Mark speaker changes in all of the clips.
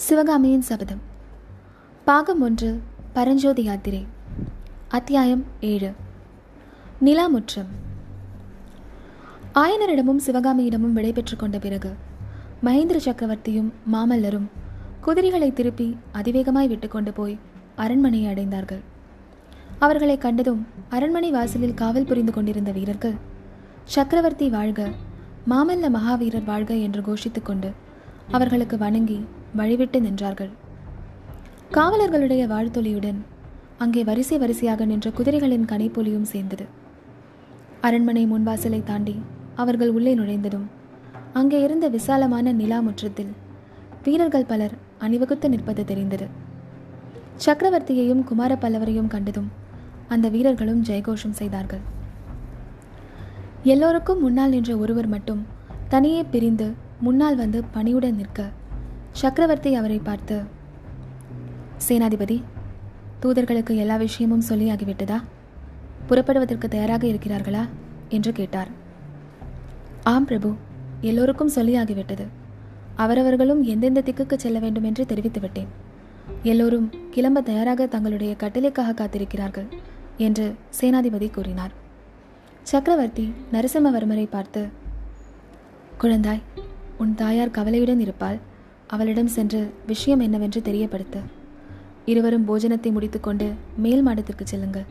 Speaker 1: சிவகாமியின் சபதம். பாகம் ஒன்று பரஞ்சோதி யாத்திரை. அத்தியாயம் ஏழு. நிலாமுற்றம். ஆயனரிடமும் சிவகாமியிடமும் விடைபெற்று கொண்ட பிறகு மகேந்திர சக்கரவர்த்தியும் மாமல்லரும் குதிரைகளை திருப்பி அதிவேகமாய் விட்டுக்கொண்டு போய் அரண்மனையை அடைந்தார்கள். அவர்களை கண்டதும் அரண்மனை வாசலில் காவல் புரிந்து கொண்டிருந்த வீரர்கள் சக்கரவர்த்தி வாழ்க மாமல்ல மகாவீரர் வாழ்க என்று கோஷித்துக்கொண்டு அவர்களுக்கு வணங்கி வழிவிட்டு நின்றார்கள். காவலர்களுடைய வாழ்த்தொலியுடன் அங்கே வரிசை வரிசையாக நின்ற குதிரைகளின் கனைப்பொலியும் சேர்ந்தது. அரண்மனை முன்வாசலை தாண்டி அவர்கள் உள்ளே நுழைந்ததும் அங்கே இருந்த விசாலமான நிலா முற்றத்தில் வீரர்கள் பலர் அணிவகுத்து நிற்பது தெரிந்தது. சக்கரவர்த்தியையும் குமார பல்லவரையும் கண்டதும் அந்த வீரர்களும் ஜெயகோஷம் செய்தார்கள். எல்லோருக்கும் முன்னால் நின்ற ஒருவர் மட்டும் தனியே பிரிந்து முன்னால் வந்து பணியுடன் நிற்க சக்கரவர்த்தி அவரை பார்த்து சேனாதிபதி தூதர்களுக்கு எல்லா விஷயமும் சொல்லியாகிவிட்டதா புறப்படுவதற்கு தயாராக இருக்கிறார்களா? என்று கேட்டார். ஆம் பிரபு எல்லோருக்கும் சொல்லியாகிவிட்டது அவரவர்களும் எந்தெந்த திக்குக்கு செல்ல வேண்டும் என்று தெரிவித்துவிட்டேன் எல்லோரும் கிளம்ப தயாராக தங்களுடைய கட்டளைக்காக காத்திருக்கிறார்கள் என்று சேனாதிபதி கூறினார். சக்கரவர்த்தி நரசிம்மவர்மரை பார்த்து குழந்தாய் உன் தாயார் கவலையுடன் இருப்பாள். அவளிடம் சென்று விஷயம் என்னவென்று தெரியப்படுத்து. இருவரும் போஜனத்தை முடித்துக்கொண்டு மேல் மாடத்திற்கு செல்லுங்கள்.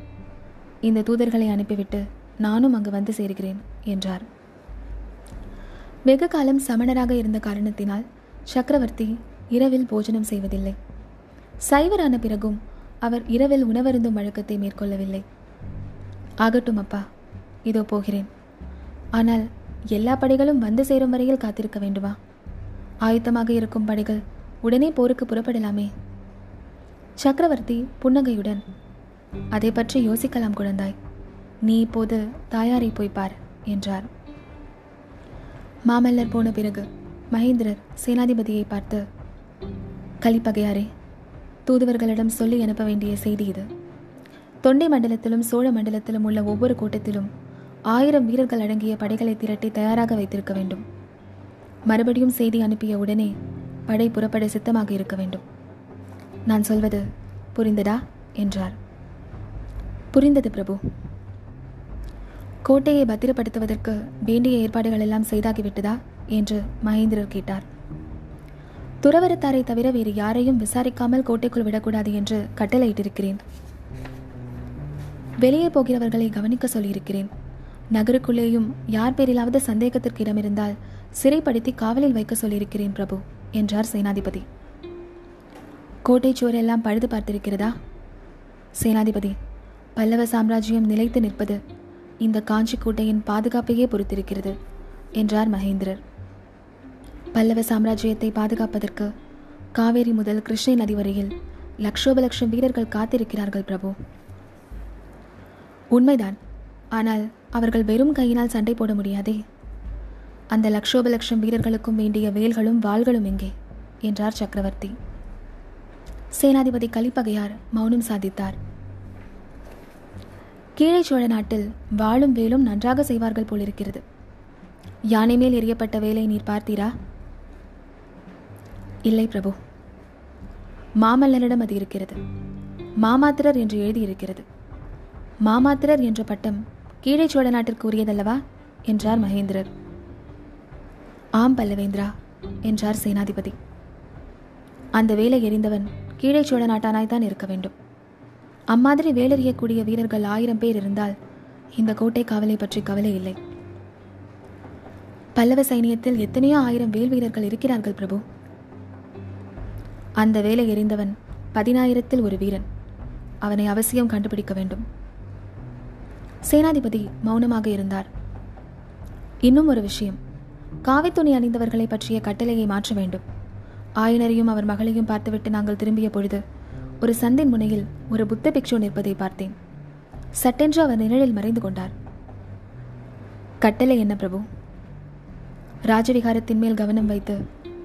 Speaker 1: இந்த தூதர்களை அனுப்பிவிட்டு நானும் அங்கு வந்து சேர்கிறேன் என்றார். வெகு காலம் சமணராக இருந்த காரணத்தினால் சக்கரவர்த்தி இரவில் போஜனம் செய்வதில்லை. சைவரான பிறகும் அவர் இரவில் உணவருந்தும் வழக்கத்தை மேற்கொள்ளவில்லை. ஆகட்டும் அப்பா இதோ போகிறேன். ஆனால் எல்லா படைகளும் வந்து சேரும் வரையில் காத்திருக்க வேண்டுமா? ஆயுத்தமாக இருக்கும் படைகள் உடனே போருக்கு புறப்படலாமே. சக்கரவர்த்தி புன்னகையுடன் அதை பற்றி யோசிக்கலாம் குழந்தாய். நீ இப்போது தாயாரை போய் பார் என்றார். மாமல்லர் போன பிறகு மகேந்திரர் சேனாதிபதியை பார்த்து கலிப்பகையாரே தூதுவர்களிடம் சொல்லி அனுப்ப வேண்டிய செய்தி இது. தொண்டை மண்டலத்திலும் சோழ மண்டலத்திலும் உள்ள ஒவ்வொரு கூட்டத்திலும் ஆயிரம் வீரர்கள் அடங்கிய படைகளை திரட்டி தயாராக வைத்திருக்க வேண்டும். மறுபடியும் செய்தி அனுப்பிய உடனே படை புறப்பட சித்தமாக இருக்க வேண்டும். நான் சொல்வது புரிந்ததா? என்றார். புரிந்தது பிரபு. கோட்டையை பத்திரப்படுத்துவதற்கு வேண்டிய ஏற்பாடுகள் எல்லாம் செய்தாகிவிட்டதா என்று மகேந்திரர் கேட்டார். துறவரத்தாரை தவிர வேறு யாரையும் விசாரிக்காமல் கோட்டைக்குள் விடக்கூடாது என்று கட்டளையிட்டிருக்கிறேன். வெளியே போகிறவர்களை கவனிக்க சொல்லியிருக்கிறேன். நகருக்குள்ளேயும் யார் பேரிலாவது சந்தேகத்திற்கு இடமிருந்தால் சிறைப்படுத்தி காவலில் வைக்க சொல்லியிருக்கிறேன் பிரபு என்றார் சேனாதிபதி. கோட்டை சுவரெல்லாம் பழுது பார்த்திருக்கிறதா? சேனாதிபதி பல்லவ சாம்ராஜ்யம் நிலைத்து நிற்பது இந்த காஞ்சி கோட்டையின் பாதுகாப்பையே பொறுத்திருக்கிறது என்றார் மகேந்திரர். பல்லவ சாம்ராஜ்யத்தை பாதுகாப்பதற்கு காவேரி முதல் கிருஷ்ணை நதி வரையில் லட்சோப லட்சம் வீரர்கள் காத்திருக்கிறார்கள் பிரபு. உண்மைதான். ஆனால் அவர்கள் வெறும் கையினால் சண்டை போட முடியாதே? அந்த லட்சோப லட்சம் வீரர்களுக்கும் வேண்டிய வேல்களும் வாள்களும் எங்கே? என்றார் சக்கரவர்த்தி. சேனாதிபதி கலிப்பகையார் மௌனம் சாதித்தார். கீழே சோழ நாட்டில் வாழும் வேலும் நன்றாக செய்வார்கள் போலிருக்கிறது. யானை மேல் எரியப்பட்ட வேலை நீர் பார்த்தீரா? இல்லை பிரபு. மாமல்லனிடம் அது இருக்கிறது. மாமாத்திரர் என்று எழுதியிருக்கிறது. மாமாத்திரர் என்ற பட்டம் கீழே சோழ நாட்டிற்கு உரியதல்லவா? என்றார் மகேந்திரர். ஆம் பல்லவேந்திரா என்றார் சேனாதிபதி. அந்த வேலை எறிந்தவன் கீழே சோழ நாட்டானாய்தான் இருக்க வேண்டும். அம்மாதிரி வேலெறியக்கூடிய வீரர்கள் ஆயிரம் பேர் இருந்தால் இந்த கோட்டை காவலை பற்றி கவலை இல்லை. பல்லவ சைனியத்தில் எத்தனையோ ஆயிரம் வேல் வீரர்கள் இருக்கிறார்கள் பிரபு. அந்த வேலை எறிந்தவன் பதினாயிரத்தில் ஒரு வீரன். அவனை அவசியம் கண்டுபிடிக்க வேண்டும். சேனாதிபதி மௌனமாக இருந்தார். இன்னும் ஒரு விஷயம். காவித்துணி அணிந்தவர்களை பற்றிய கட்டளையை மாற்ற வேண்டும். ஆயனரையும் அவர் மகளையும் பார்த்துவிட்டு நாங்கள் திரும்பிய பொழுது ஒரு சந்தின் முனையில் ஒரு புத்த பிக்ஷு நிற்பதை பார்த்தேன். சட்டென்று அவர் நிழலில் மறைந்து கொண்டார். கட்டளை என்ன பிரபு? ராஜவிகாரத்தின் மேல் கவனம் வைத்து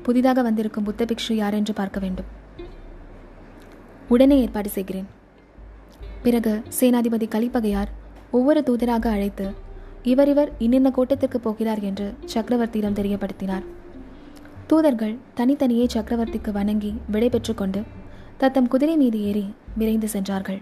Speaker 1: புதிதாக வந்திருக்கும் புத்த பிக்ஷு யார் என்று பார்க்க வேண்டும். உடனே ஏற்பாடு செய்கிறேன். பிறகு சேனாதிபதி கலிப்பகையார் ஒவ்வொரு தூதராக அழைத்து இவர் இவர் இன்னின்ன கோட்டத்திற்கு போகிறார் என்று சக்கரவர்த்தியிடம் தெரியப்படுத்தினார். தூதர்கள் தனித்தனியே சக்கரவர்த்திக்கு வணங்கி விடை பெற்று கொண்டு தத்தம் குதிரை மீது ஏறி விரைந்து சென்றார்கள்.